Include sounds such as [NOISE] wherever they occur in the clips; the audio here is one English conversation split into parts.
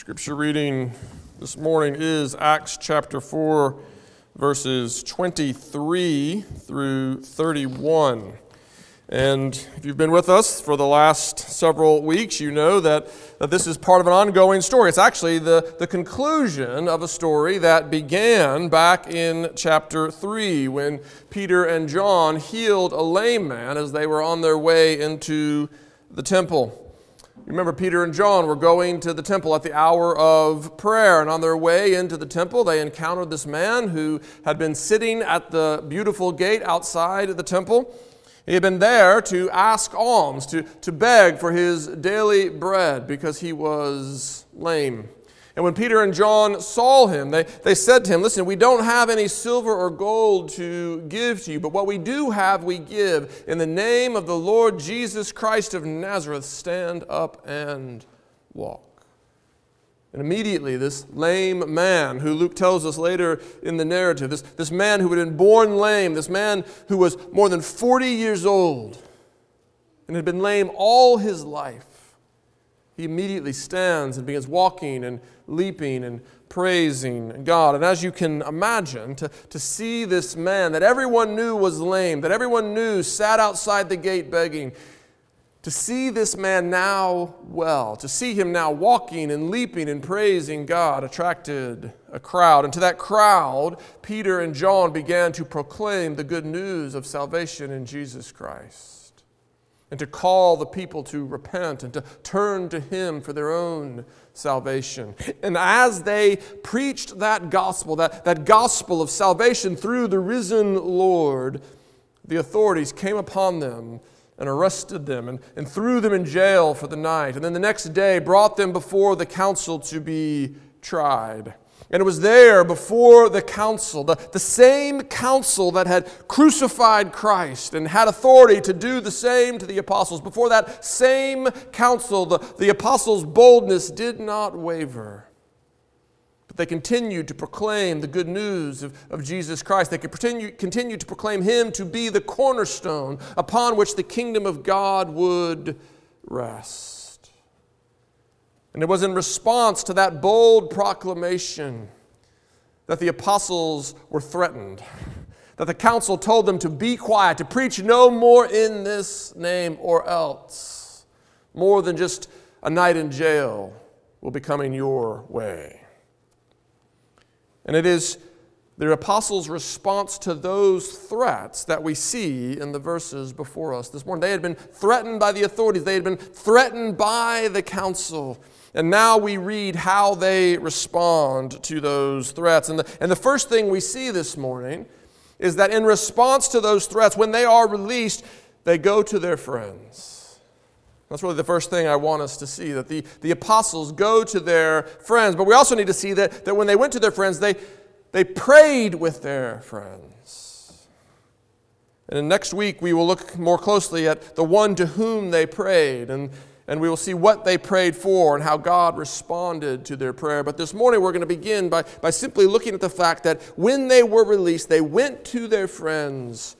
Scripture reading this morning is Acts chapter 4, verses 23 through 31. And if you've been with us for the last several weeks, you know that, that this is part of an ongoing story. It's actually the, the conclusion of a story that began back in chapter 3 when Peter and John healed a lame man as they were on their way into the temple. Remember, Peter and John were going to the temple at the hour of prayer, and on their way into the temple, they encountered this man who had been sitting at the beautiful gate outside the temple. He had been there to ask alms, to, to beg for his daily bread because he was lame. And when Peter and John saw him, they, they said to him, Listen, we don't have any silver or gold to give to you, but what we do have, we give. In the name of the Lord Jesus Christ of Nazareth, stand up and walk. And immediately, this lame man, who Luke tells us later in the narrative, this, this man who had been born lame, this man who was more than 40 years old and had been lame all his life, he immediately stands and begins walking and leaping and praising God. And as you can imagine, to, to see this man that everyone knew was lame, that everyone knew sat outside the gate begging, to see this man now well, to see him now walking and leaping and praising God attracted a crowd. And to that crowd, Peter and John began to proclaim the good news of salvation in Jesus Christ and to call the people to repent and to turn to him for their own salvation. And as they preached that gospel, that, that gospel of salvation through the risen Lord, the authorities came upon them and arrested them and, and threw them in jail for the night. And then the next day brought them before the council to be tried. And it was there before the council, the, the same council that had crucified Christ and had authority to do the same to the apostles. Before that same council, the, the apostles' boldness did not waver. But they continued to proclaim the good news of, of Jesus Christ. They could continue, continue to proclaim Him to be the cornerstone upon which the kingdom of God would rest. And it was in response to that bold proclamation that the apostles were threatened, [LAUGHS] that the council told them to be quiet, to preach no more in this name, or else more than just a night in jail will be coming your way. And it is the apostles' response to those threats that we see in the verses before us this morning. They had been threatened by the authorities, they had been threatened by the council. And now we read how they respond to those threats. And the, and the first thing we see this morning is that in response to those threats, when they are released, they go to their friends. That's really the first thing I want us to see that the, the apostles go to their friends. But we also need to see that, that when they went to their friends, they, they prayed with their friends. And next week, we will look more closely at the one to whom they prayed. And, and we will see what they prayed for and how God responded to their prayer. But this morning, we're going to begin by, by simply looking at the fact that when they were released, they went to their friends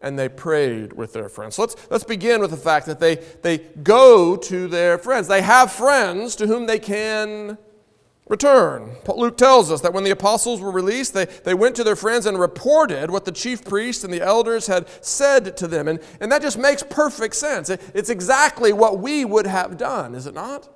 and they prayed with their friends. So let's, let's begin with the fact that they, they go to their friends. They have friends to whom they can return. Luke tells us that when the apostles were released, they, they went to their friends and reported what the chief priests and the elders had said to them. And, and that just makes perfect sense. It, it's exactly what we would have done, is it not?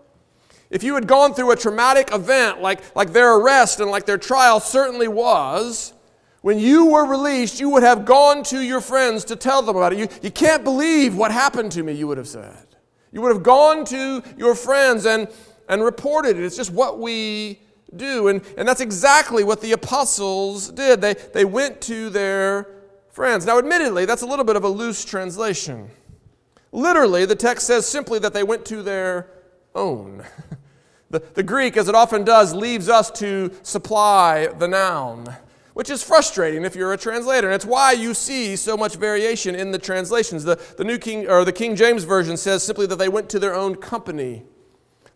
If you had gone through a traumatic event like, like their arrest and like their trial certainly was, when you were released, you would have gone to your friends to tell them about it. You, you can't believe what happened to me, you would have said. You would have gone to your friends and, and reported it. It's just what we do. And, and that's exactly what the apostles did. They, they went to their friends. Now, admittedly, that's a little bit of a loose translation. Literally, the text says simply that they went to their own. [LAUGHS] the, the Greek, as it often does, leaves us to supply the noun which is frustrating if you're a translator. And it's why you see so much variation in the translations. The, the New King or the King James Version says simply that they went to their own company.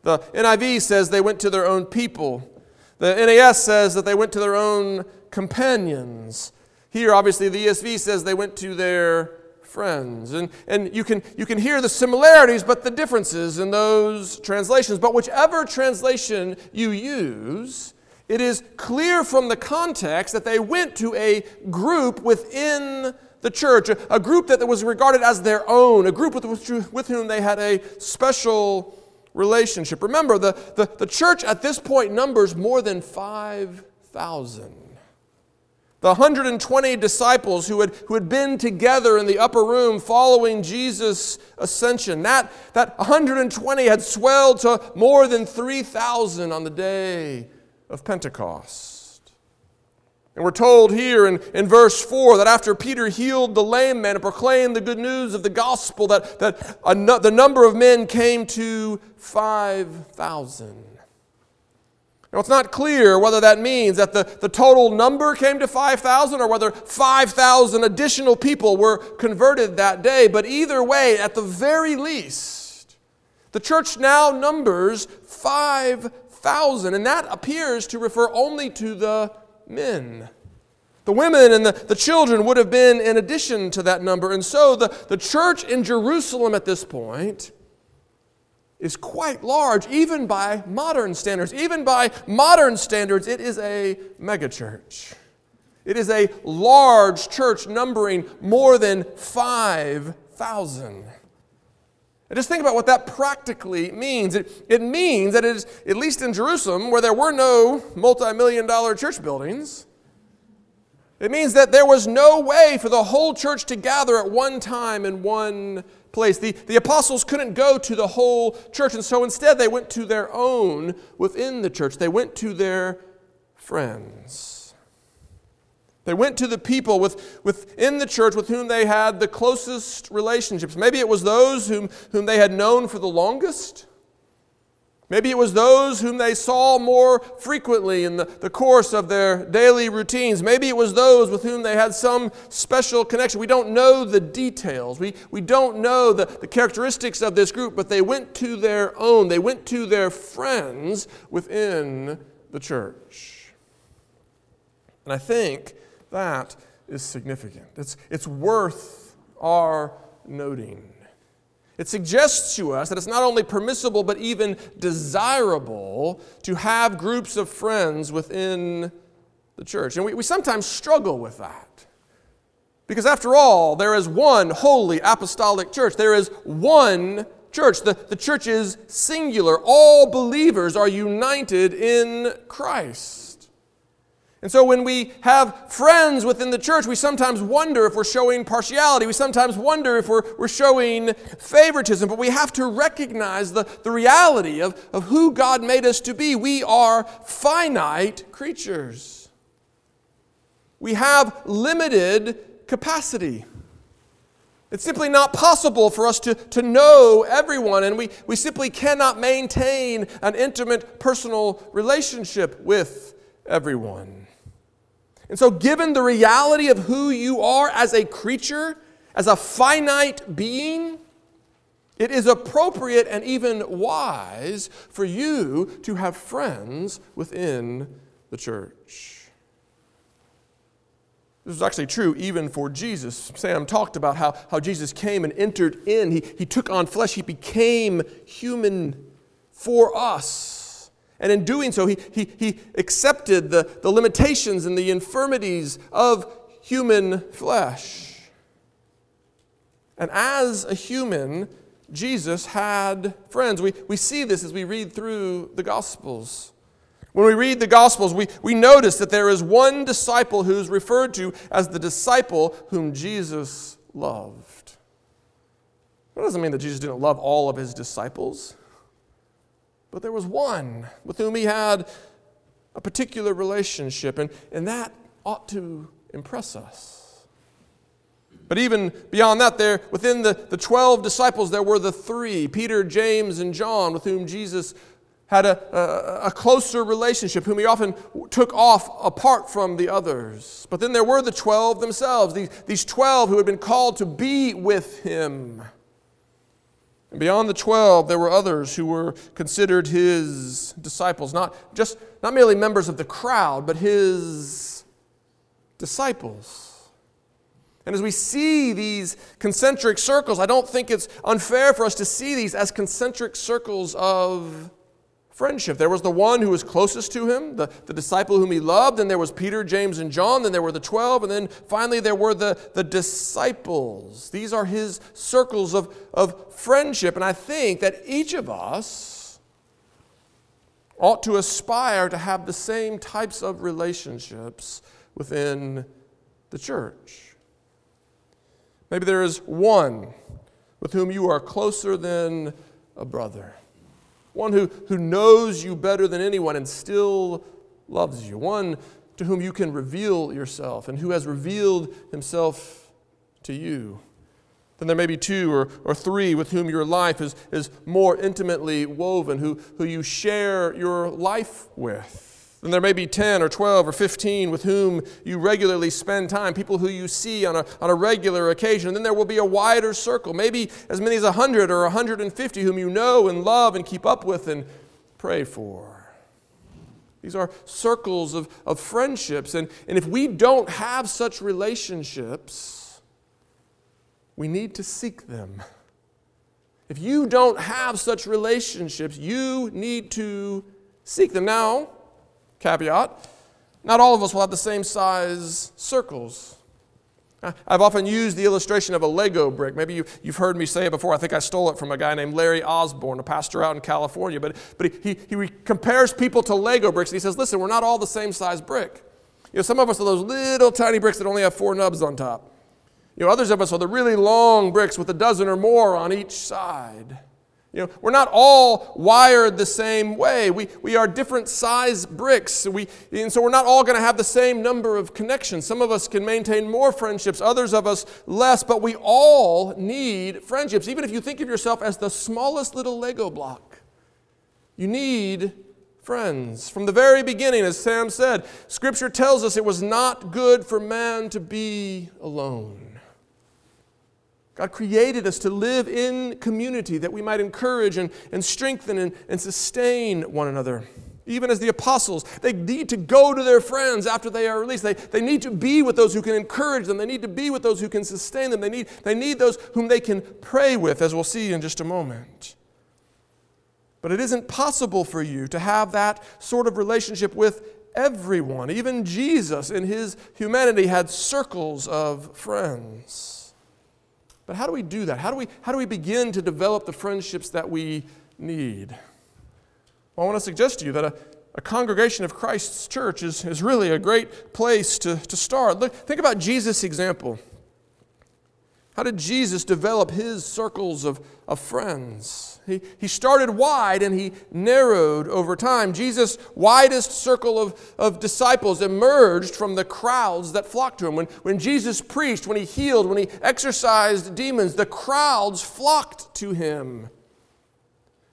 The NIV says they went to their own people. The NAS says that they went to their own companions. Here, obviously, the ESV says they went to their friends. And, and you, can, you can hear the similarities, but the differences in those translations. But whichever translation you use, it is clear from the context that they went to a group within the church, a, a group that was regarded as their own, a group with, with, with whom they had a special relationship. Remember, the, the, the church at this point numbers more than 5,000. The 120 disciples who had, who had been together in the upper room following Jesus' ascension, that, that 120 had swelled to more than 3,000 on the day of Pentecost. And we're told here in, in verse 4 that after Peter healed the lame man and proclaimed the good news of the gospel, that, that the number of men came to 5,000. Now, it's not clear whether that means that the, the total number came to 5,000 or whether 5,000 additional people were converted that day, but either way, at the very least, the church now numbers 5,000, and that appears to refer only to the men. The women and the, the children would have been in addition to that number, and so the, the church in Jerusalem at this point is quite large, even by modern standards. Even by modern standards, it is a megachurch. It is a large church numbering more than 5,000. And just think about what that practically means. It, it means that it is, at least in Jerusalem, where there were no multi million dollar church buildings, it means that there was no way for the whole church to gather at one time in one place. The, the apostles couldn't go to the whole church, and so instead they went to their own within the church. They went to their friends. They went to the people with, within the church with whom they had the closest relationships. Maybe it was those whom, whom they had known for the longest. Maybe it was those whom they saw more frequently in the, the course of their daily routines. Maybe it was those with whom they had some special connection. We don't know the details. We, we don't know the, the characteristics of this group, but they went to their own. They went to their friends within the church. And I think that is significant. It's, it's worth our noting. It suggests to us that it's not only permissible but even desirable to have groups of friends within the church. And we, we sometimes struggle with that. Because after all, there is one holy apostolic church. There is one church. The, the church is singular. All believers are united in Christ. And so when we have friends within the church, we sometimes wonder if we're showing partiality. We sometimes wonder if we're, we're showing favoritism. But we have to recognize the, the reality of, of who God made us to be. We are finite creatures, we have limited capacity. It's simply not possible for us to, to know everyone, and we, we simply cannot maintain an intimate personal relationship with everyone. And so, given the reality of who you are as a creature, as a finite being, it is appropriate and even wise for you to have friends within the church. This is actually true even for Jesus. Sam talked about how, how Jesus came and entered in. He, he took on flesh, he became human for us. And in doing so, he, he, he accepted the, the limitations and the infirmities of human flesh. And as a human, Jesus had friends. We, we see this as we read through the Gospels. When we read the Gospels, we, we notice that there is one disciple who's referred to as the disciple whom Jesus loved. That doesn't mean that Jesus didn't love all of his disciples. But there was one with whom he had a particular relationship, and, and that ought to impress us. But even beyond that, there within the, the 12 disciples, there were the three Peter, James, and John, with whom Jesus had a, a, a, closer relationship, whom he often took off apart from the others. But then there were the 12 themselves, these, these 12 who had been called to be with him. And beyond the 12, there were others who were considered his disciples, not just not merely members of the crowd, but his disciples. And as we see these concentric circles, I don't think it's unfair for us to see these as concentric circles of friendship. There was the one who was closest to him, the, the disciple whom he loved, and there was Peter, James, and John, then there were the 12, and then finally there were the, the disciples. These are his circles of, of friendship. And I think that each of us ought to aspire to have the same types of relationships within the church. Maybe there is one with whom you are closer than a brother one who, who knows you better than anyone and still loves you, one to whom you can reveal yourself and who has revealed himself to you. Then there may be two or, or three with whom your life is, is more intimately woven, who, who you share your life with. Then there may be 10 or 12 or 15 with whom you regularly spend time, people who you see on a, on a regular occasion. And then there will be a wider circle, maybe as many as 100 or 150 whom you know and love and keep up with and pray for. These are circles of, of friendships. And, and if we don't have such relationships, we need to seek them. If you don't have such relationships, you need to seek them. Now, Caveat not all of us will have the same size circles. I've often used the illustration of a Lego brick. Maybe you, have heard me say it before. I think I stole it from a guy named Larry Osborne, a pastor out in California. But, but he, he, he compares people to Lego bricks and he says, listen, we're not all the same size brick. You know, some of us are those little tiny bricks that only have four nubs on top. You know, others of us are the really long bricks with a dozen or more on each side. You know, we're not all wired the same way. We, we are different size bricks. We, and so we're not all going to have the same number of connections. Some of us can maintain more friendships, others of us less, but we all need friendships. Even if you think of yourself as the smallest little Lego block, you need friends. From the very beginning, as Sam said, Scripture tells us it was not good for man to be alone. God created us to live in community that we might encourage and, and strengthen and, and sustain one another. Even as the apostles, they need to go to their friends after they are released. They, they need to be with those who can encourage them. They need to be with those who can sustain them. They need, they need those whom they can pray with, as we'll see in just a moment. But it isn't possible for you to have that sort of relationship with everyone. Even Jesus, in his humanity, had circles of friends. But how do we do that? How do we, how do we begin to develop the friendships that we need? Well, I want to suggest to you that a, a congregation of Christ's church is, is really a great place to, to start. Look, think about Jesus' example. How did Jesus develop his circles of, of friends? He, he started wide and he narrowed over time. Jesus' widest circle of, of disciples emerged from the crowds that flocked to him. When, when Jesus preached, when he healed, when he exorcised demons, the crowds flocked to him.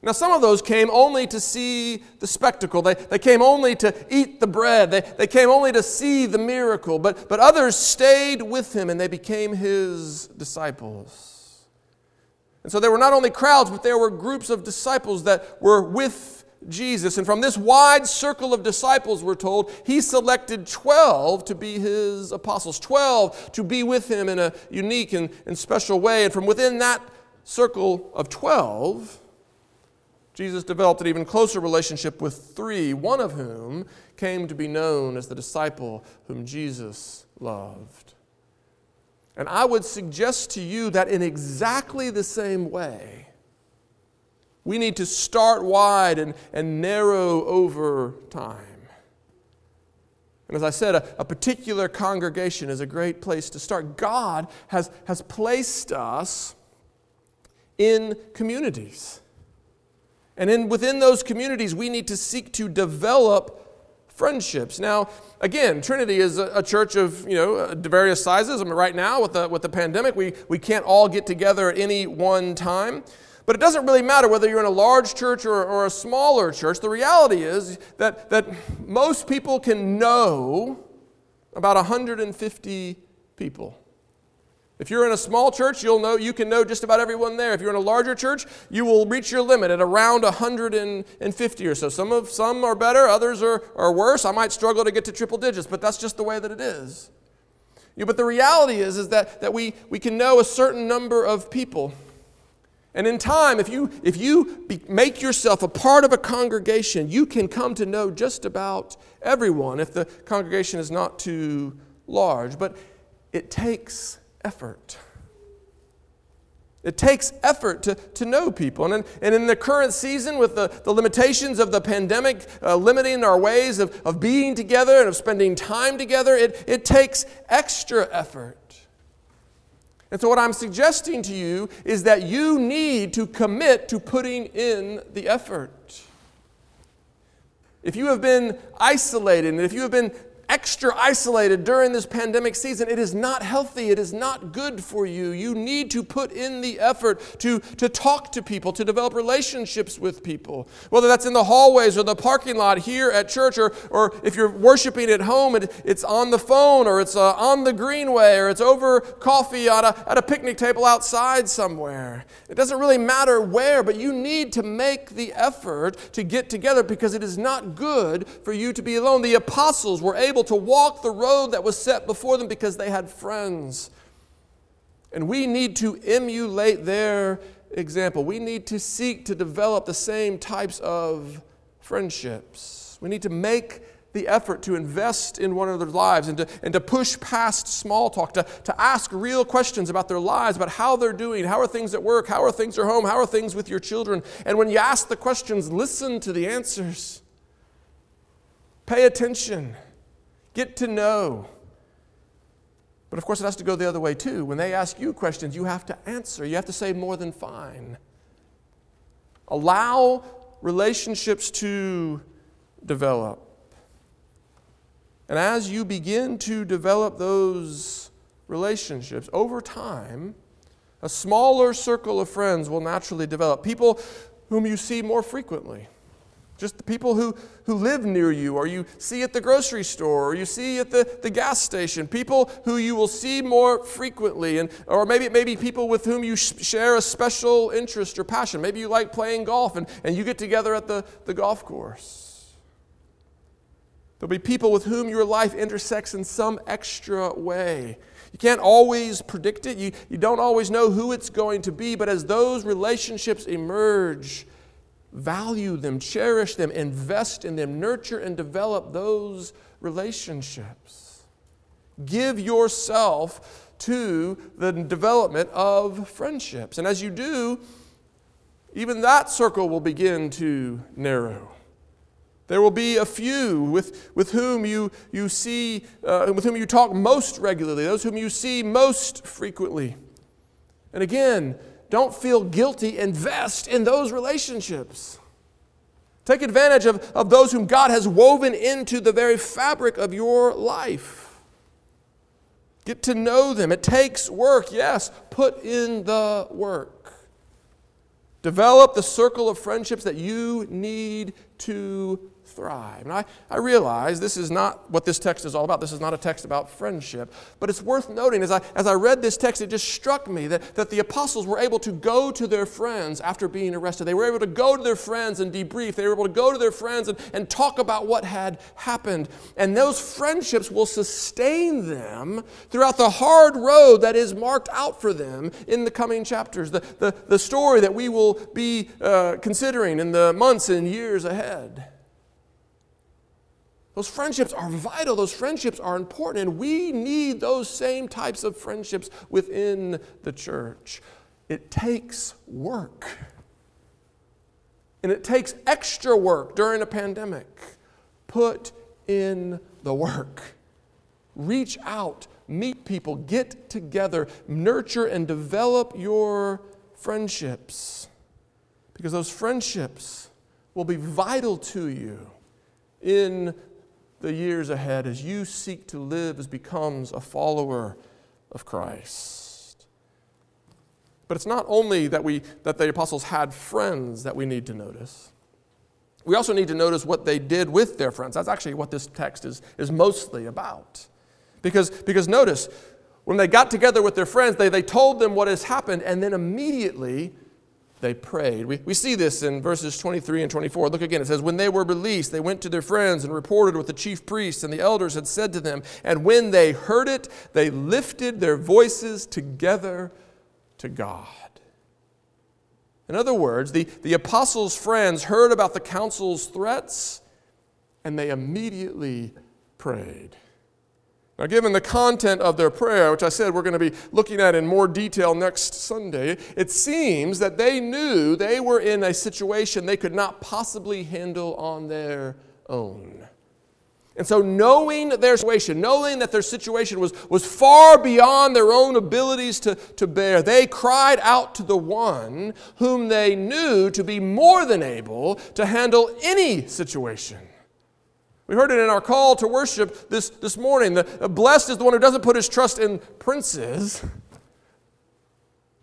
Now, some of those came only to see the spectacle. They, they came only to eat the bread. They, they came only to see the miracle. But, but others stayed with him and they became his disciples. And so there were not only crowds, but there were groups of disciples that were with Jesus. And from this wide circle of disciples, we're told, he selected 12 to be his apostles, 12 to be with him in a unique and, and special way. And from within that circle of 12, Jesus developed an even closer relationship with three, one of whom came to be known as the disciple whom Jesus loved. And I would suggest to you that in exactly the same way, we need to start wide and, and narrow over time. And as I said, a, a, particular congregation is a great place to start. God has, has placed us in communities. And in, within those communities, we need to seek to develop friendships. Now, again, Trinity is a, a, church of you know uh, various sizes. I mean, right now with the with the pandemic, we we can't all get together at any one time. But it doesn't really matter whether you're in a large church or, or a smaller church. The reality is that, that most people can know about 150 people. If you're in a small church, you'll know you can know just about everyone there. If you're in a larger church, you will reach your limit at around 150 or so. Some of some are better, others are, are worse. I might struggle to get to triple digits, but that's just the way that it is. Yeah, but the reality is, is that, that we, we can know a certain number of people. And in time, if you, if you be, make yourself a part of a congregation, you can come to know just about everyone if the congregation is not too large. But it takes effort. It takes effort to, to know people. And in, and in the current season, with the, the limitations of the pandemic uh, limiting our ways of, of being together and of spending time together, it, it takes extra effort. And so, what I'm suggesting to you is that you need to commit to putting in the effort. If you have been isolated and if you have been extra isolated during this pandemic season, it is not healthy. It is not good for you. You need to put in the effort to, to talk to people, to develop relationships with people, whether that's in the hallways or the parking lot here at church, or, or if you're worshiping at home, it, it's on the phone, or it's uh, on the greenway, or it's over coffee at a, at a picnic table outside somewhere. It doesn't really matter where, but you need to make the effort to get together because it is not good for you to be alone. The apostles were able able to walk the road that was set before them because they had friends. And we need to emulate their example. We need to seek to develop the same types of friendships. We need to make the effort to invest in one another's lives and to, and to push past small talk, to, to ask real questions about their lives, about how they're doing, how are things at work, how are things at home, how are things with your children. And when you ask the questions, listen to the answers. Pay attention. Get to know. But of course, it has to go the other way too. When they ask you questions, you have to answer. You have to say more than fine. Allow relationships to develop. And as you begin to develop those relationships over time, a smaller circle of friends will naturally develop. People whom you see more frequently. Just the people who, who live near you, or you see at the grocery store, or you see at the, the gas station, people who you will see more frequently, and, or maybe, maybe people with whom you sh- share a special interest or passion. Maybe you like playing golf and, and you get together at the, the golf course. There'll be people with whom your life intersects in some extra way. You can't always predict it, you, you don't always know who it's going to be, but as those relationships emerge, value them, cherish them, invest in them, nurture and develop those relationships. Give yourself to the development of friendships. And as you do, even that circle will begin to narrow. There will be a few with, with whom you, you see, uh, with whom you talk most regularly, those whom you see most frequently. And again, don't feel guilty. Invest in those relationships. Take advantage of, of those whom God has woven into the very fabric of your life. Get to know them. It takes work, yes. Put in the work. Develop the circle of friendships that you need to thrive. I, I realize this is not what this text is all about. This is not a text about friendship. But it's worth noting as I, as I read this text, it just struck me that, that the apostles were able to go to their friends after being arrested. They were able to go to their friends and debrief. They were able to go to their friends and, and talk about what had happened. And those friendships will sustain them throughout the hard road that is marked out for them in the coming chapters. The, the, the story that we will be uh, considering in the months and years ahead. Those friendships are vital. Those friendships are important. And we need those same types of friendships within the church. It takes work. And it takes extra work during a pandemic. Put in the work. Reach out, meet people, get together, nurture and develop your friendships. Because those friendships will be vital to you in the years ahead as you seek to live as becomes a follower of Christ. But it's not only that, we, that the apostles had friends that we need to notice. We also need to notice what they did with their friends. That's actually what this text is, is mostly about. Because, because notice, when they got together with their friends, they, they told them what has happened, and then immediately they prayed. We, we see this in verses 23 and 24. Look again. It says, When they were released, they went to their friends and reported what the chief priests and the elders had said to them. And when they heard it, they lifted their voices together to God. In other words, the, the apostles' friends heard about the council's threats and they immediately prayed. Now, given the content of their prayer, which I said we're going to be looking at in more detail next Sunday, it seems that they knew they were in a situation they could not possibly handle on their own. And so, knowing their situation, knowing that their situation was, was far beyond their own abilities to, to bear, they cried out to the one whom they knew to be more than able to handle any situation. We heard it in our call to worship this, this morning. The, blessed is the one who doesn't put his trust in princes,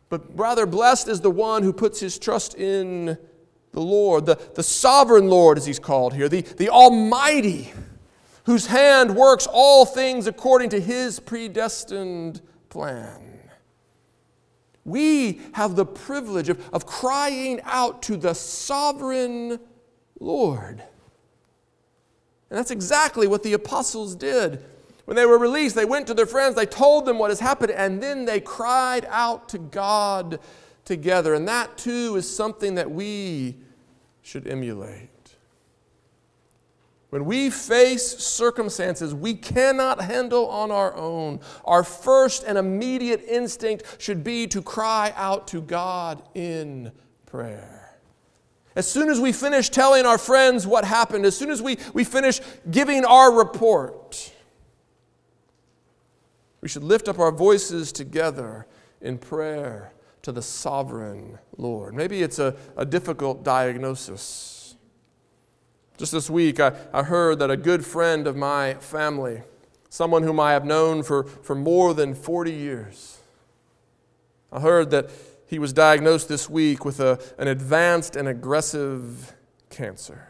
but rather blessed is the one who puts his trust in the Lord, the, the sovereign Lord, as he's called here, the, the Almighty, whose hand works all things according to his predestined plan. We have the privilege of, of crying out to the sovereign Lord. And that's exactly what the apostles did. When they were released, they went to their friends, they told them what has happened, and then they cried out to God together. And that too is something that we should emulate. When we face circumstances we cannot handle on our own, our first and immediate instinct should be to cry out to God in prayer. As soon as we finish telling our friends what happened, as soon as we, we finish giving our report, we should lift up our voices together in prayer to the sovereign Lord. Maybe it's a, a difficult diagnosis. Just this week, I, I heard that a good friend of my family, someone whom I have known for, for more than 40 years, I heard that he was diagnosed this week with a, an advanced and aggressive cancer.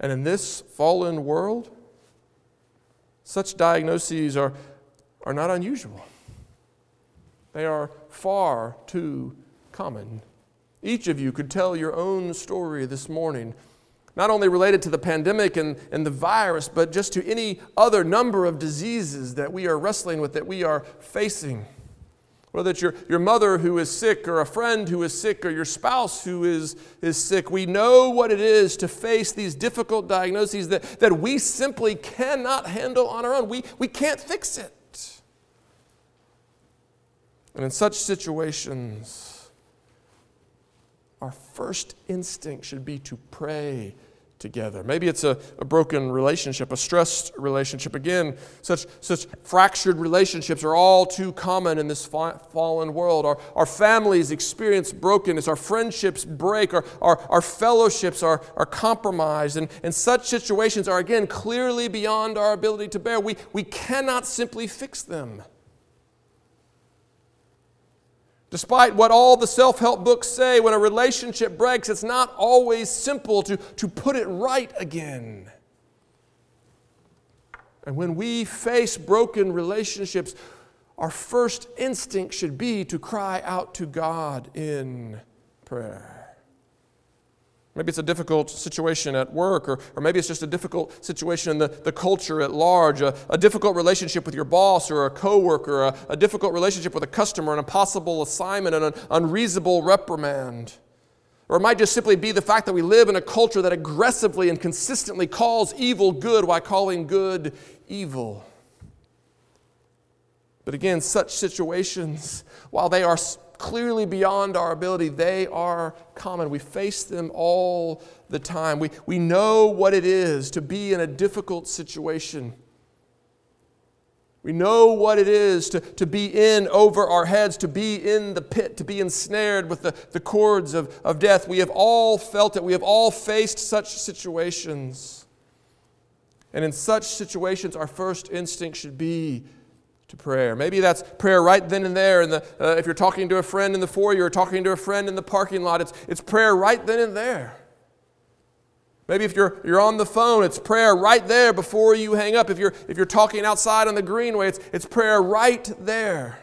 And in this fallen world, such diagnoses are, are not unusual. They are far too common. Each of you could tell your own story this morning, not only related to the pandemic and, and the virus, but just to any other number of diseases that we are wrestling with, that we are facing. Whether it's your, your mother who is sick, or a friend who is sick, or your spouse who is, is sick, we know what it is to face these difficult diagnoses that, that we simply cannot handle on our own. We, we can't fix it. And in such situations, our first instinct should be to pray together. Maybe it's a, a broken relationship, a stressed relationship. Again, such, such fractured relationships are all too common in this fa- fallen world. Our, our families experience brokenness, our friendships break, our, our, our fellowships are, are compromised. And, and such situations are, again, clearly beyond our ability to bear. We, we cannot simply fix them. Despite what all the self help books say, when a relationship breaks, it's not always simple to, to put it right again. And when we face broken relationships, our first instinct should be to cry out to God in prayer. Maybe it's a difficult situation at work, or, or maybe it's just a difficult situation in the, the culture at large, a, a difficult relationship with your boss or a coworker, a, a difficult relationship with a customer, an impossible assignment, an unreasonable reprimand. Or it might just simply be the fact that we live in a culture that aggressively and consistently calls evil good while calling good evil. But again, such situations, while they are clearly beyond our ability. They are common. We face them all the time. We, we know what it is to be in a difficult situation. We know what it is to, to be in over our heads, to be in the pit, to be ensnared with the, the cords of, of death. We have all felt it. We have all faced such situations. And in such situations, our first instinct should be to prayer. Maybe that's prayer right then and there. In the, uh, if you're talking to a friend in the foyer or talking to a friend in the parking lot, it's, it's prayer right then and there. Maybe if you're, you're on the phone, it's prayer right there before you hang up. If you're, if you're talking outside on the greenway, it's, it's prayer right there.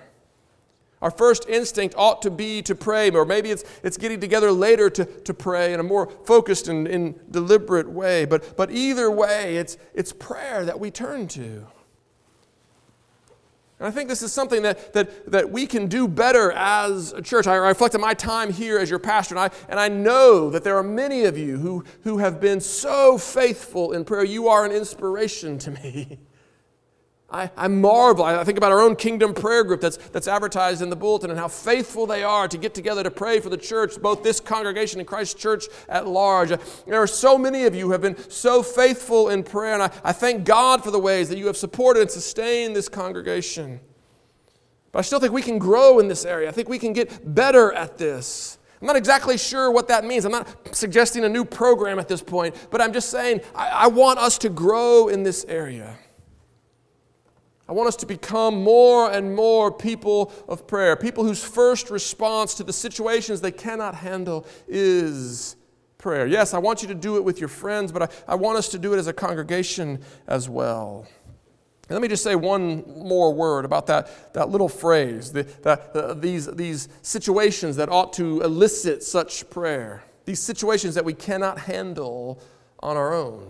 Our first instinct ought to be to pray, or maybe it's, it's getting together later to, to pray in a more focused and, and deliberate way. But, but either way, it's, it's prayer that we turn to. And I think this is something that, that, that we can do better as a church. I reflect on my time here as your pastor, and I, and I know that there are many of you who, who have been so faithful in prayer. You are an inspiration to me. [LAUGHS] I, I marvel. I think about our own kingdom prayer group that's, that's advertised in the bulletin and how faithful they are to get together to pray for the church, both this congregation and Christ Church at large. There are so many of you who have been so faithful in prayer, and I, I thank God for the ways that you have supported and sustained this congregation. But I still think we can grow in this area. I think we can get better at this. I'm not exactly sure what that means. I'm not suggesting a new program at this point, but I'm just saying I, I want us to grow in this area. I want us to become more and more people of prayer, people whose first response to the situations they cannot handle is prayer. Yes, I want you to do it with your friends, but I, I want us to do it as a congregation as well. And let me just say one more word about that, that little phrase, the, that, uh, these, these situations that ought to elicit such prayer, these situations that we cannot handle on our own.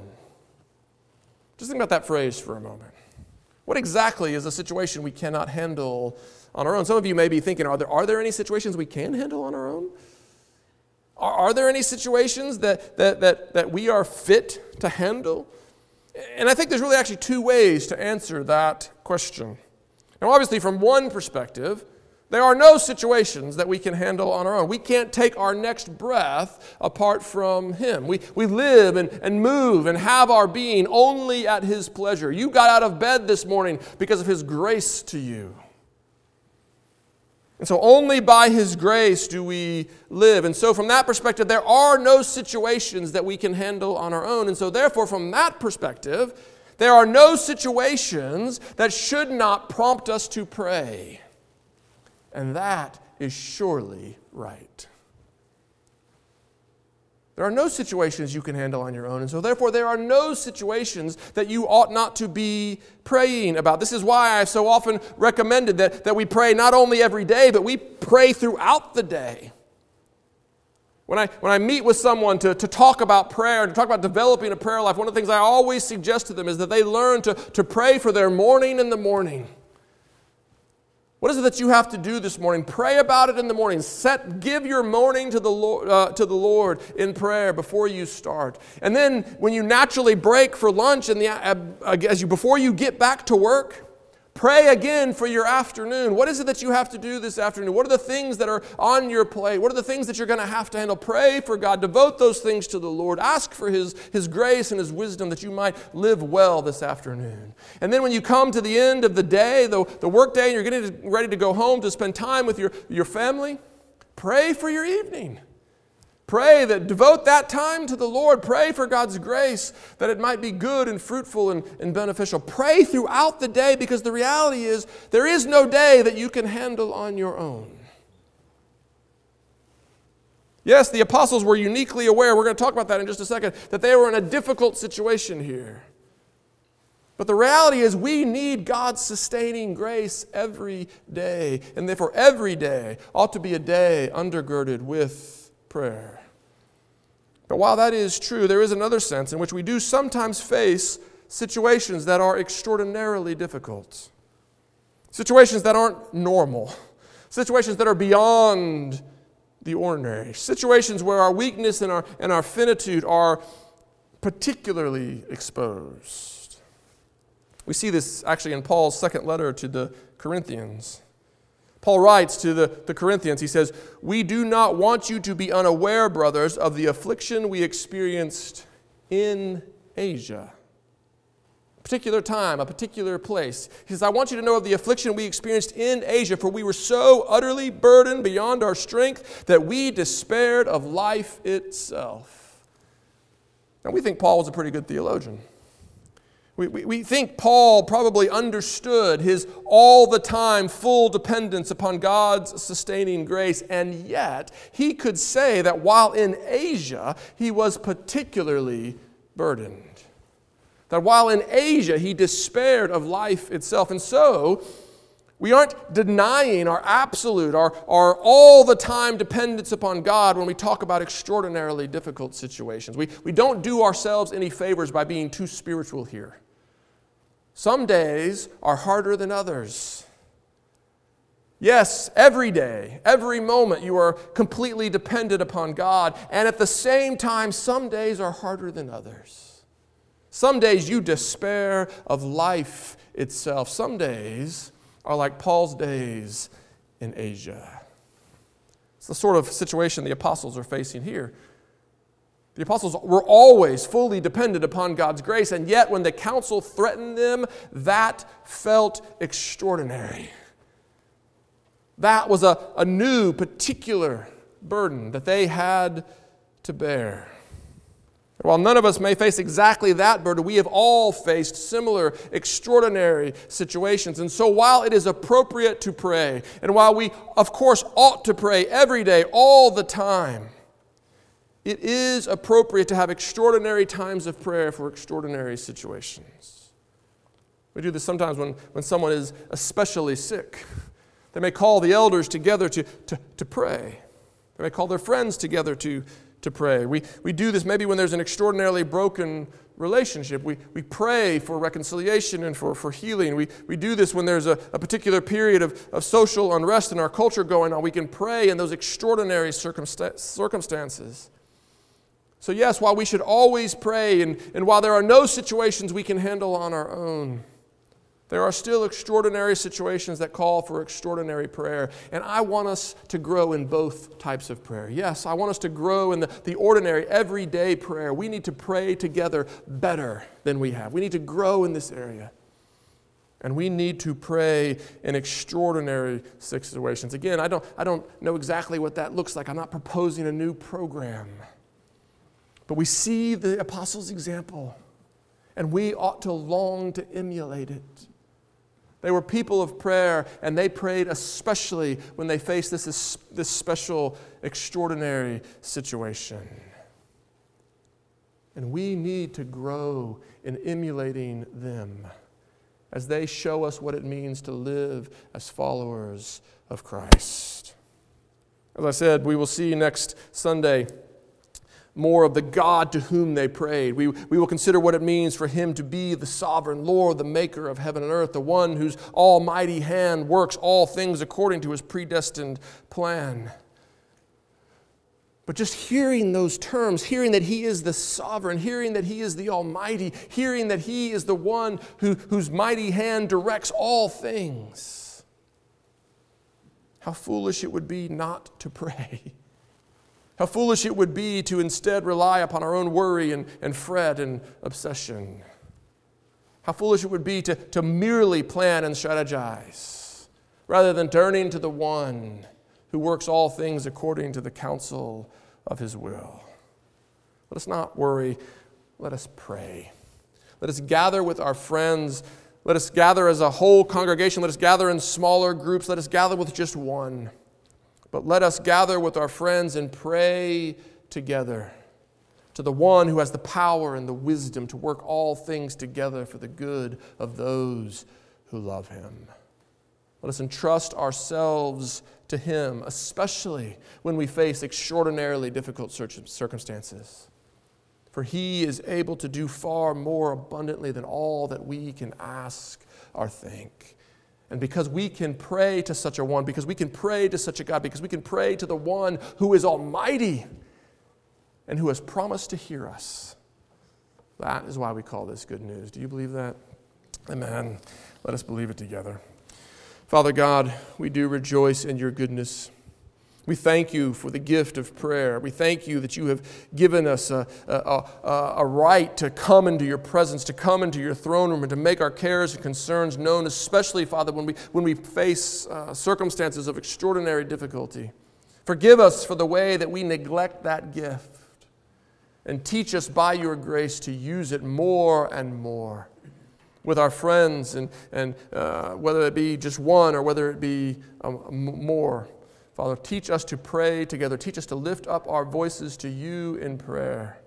Just think about that phrase for a moment. What exactly is a situation we cannot handle on our own? Some of you may be thinking, are there, are there any situations we can handle on our own? Are, are there any situations that, that, that, that we are fit to handle? And I think there's really actually two ways to answer that question. Now, obviously, from one perspective, there are no situations that we can handle on our own. We can't take our next breath apart from Him. We, we live and, and move and have our being only at His pleasure. You got out of bed this morning because of His grace to you. And so, only by His grace do we live. And so, from that perspective, there are no situations that we can handle on our own. And so, therefore, from that perspective, there are no situations that should not prompt us to pray. And that is surely right. There are no situations you can handle on your own, and so therefore there are no situations that you ought not to be praying about. This is why I've so often recommended that, that we pray not only every day, but we pray throughout the day. When I, when I meet with someone to, to talk about prayer, to talk about developing a prayer life, one of the things I always suggest to them is that they learn to, to pray for their morning in the morning. What is it that you have to do this morning? Pray about it in the morning. Set, give your morning to the, Lord, uh, to the Lord in prayer before you start. And then when you naturally break for lunch and the, uh, as you, before you get back to work, Pray again for your afternoon. What is it that you have to do this afternoon? What are the things that are on your plate? What are the things that you're going to have to handle? Pray for God. Devote those things to the Lord. Ask for His, His grace and His wisdom that you might live well this afternoon. And then when you come to the end of the day, the, the work day, and you're getting ready to go home to spend time with your, your family, pray for your evening. Pray that devote that time to the Lord. Pray for God's grace that it might be good and fruitful and, and beneficial. Pray throughout the day because the reality is there is no day that you can handle on your own. Yes, the apostles were uniquely aware, we're going to talk about that in just a second, that they were in a difficult situation here. But the reality is, we need God's sustaining grace every day. And therefore, every day ought to be a day undergirded with prayer. But while that is true, there is another sense in which we do sometimes face situations that are extraordinarily difficult, situations that aren't normal, situations that are beyond the ordinary, situations where our weakness and our, and our finitude are particularly exposed. We see this actually in Paul's second letter to the Corinthians. Paul writes to the, the Corinthians, he says, We do not want you to be unaware, brothers, of the affliction we experienced in Asia. A particular time, a particular place. He says, I want you to know of the affliction we experienced in Asia, for we were so utterly burdened beyond our strength that we despaired of life itself. Now, we think Paul was a pretty good theologian. We, we, we, think Paul probably understood his all the time full dependence upon God's sustaining grace, and yet he could say that while in Asia, he was particularly burdened. That while in Asia, he despaired of life itself. And so, We aren't denying our absolute, our, our all the time dependence upon God when we talk about extraordinarily difficult situations. We, we don't do ourselves any favors by being too spiritual here. Some days are harder than others. Yes, every day, every moment, you are completely dependent upon God. And at the same time, some days are harder than others. Some days you despair of life itself. Some days are like Paul's days in Asia. It's the sort of situation the apostles are facing here. The apostles were always fully dependent upon God's grace, and yet when the council threatened them, that felt extraordinary. That was a, a new, particular burden that they had to bear. While none of us may face exactly that burden, we have all faced similar extraordinary situations. And so, while it is appropriate to pray, and while we, of course, ought to pray every day, all the time, it is appropriate to have extraordinary times of prayer for extraordinary situations. We do this sometimes when, when someone is especially sick. They may call the elders together to, to, to pray. They may call their friends together to, to pray. We, we do this maybe when there's an extraordinarily broken relationship. We, we pray for reconciliation and for, for healing. We, we do this when there's a, a particular period of, of social unrest in our culture going on. We can pray in those extraordinary circumsta- circumstances. So, yes, while we should always pray, and, and while there are no situations we can handle on our own, there are still extraordinary situations that call for extraordinary prayer. And I want us to grow in both types of prayer. Yes, I want us to grow in the, the ordinary, everyday prayer. We need to pray together better than we have. We need to grow in this area. And we need to pray in extraordinary situations. Again, I don't, I don't know exactly what that looks like. I'm not proposing a new program. But we see the apostles' example, and we ought to long to emulate it. They were people of prayer, and they prayed especially when they faced this, this special, extraordinary situation. And we need to grow in emulating them as they show us what it means to live as followers of Christ. As I said, we will see you next Sunday more of the God to whom they prayed. We, we will consider what it means for him to be the sovereign Lord, the maker of heaven and earth, the one whose almighty hand works all things according to his predestined plan. But just hearing those terms, hearing that He is the sovereign, hearing that He is the Almighty, hearing that He is the one who, whose mighty hand directs all things, how foolish it would be not to pray. [LAUGHS] How foolish it would be to instead rely upon our own worry and, and fret and obsession. How foolish it would be to, to merely plan and strategize rather than turning to the one who works all things according to the counsel of his will. Let us not worry, let us pray. Let us gather with our friends. Let us gather as a whole congregation. Let us gather in smaller groups. Let us gather with just one. But let us gather with our friends and pray together to the one who has the power and the wisdom to work all things together for the good of those who love him. Let us entrust ourselves to him, especially when we face extraordinarily difficult circumstances. For he is able to do far more abundantly than all that we can ask or think. And because we can pray to such a one, because we can pray to such a God, because we can pray to the one who is almighty and who has promised to hear us. That is why we call this good news. Do you believe that? Amen. Let us believe it together. Father God, we do rejoice in your goodness. We thank you for the gift of prayer. We thank you that you have given us a, a, a, right to come into your presence, to come into your throne room, and to make our cares and concerns known, especially, Father, when we, when we face uh, circumstances of extraordinary difficulty. Forgive us for the way that we neglect that gift. And teach us by your grace to use it more and more with our friends, and, and uh, whether it be just one or whether it be um, more. Father, teach us to pray together. Teach us to lift up our voices to you in prayer.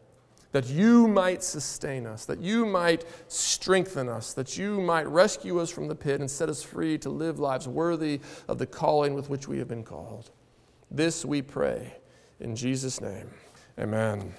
that you might sustain us, that you might strengthen us, that you might rescue us from the pit and set us free to live lives worthy of the calling with which we have been called. This we pray in Jesus' name. Amen.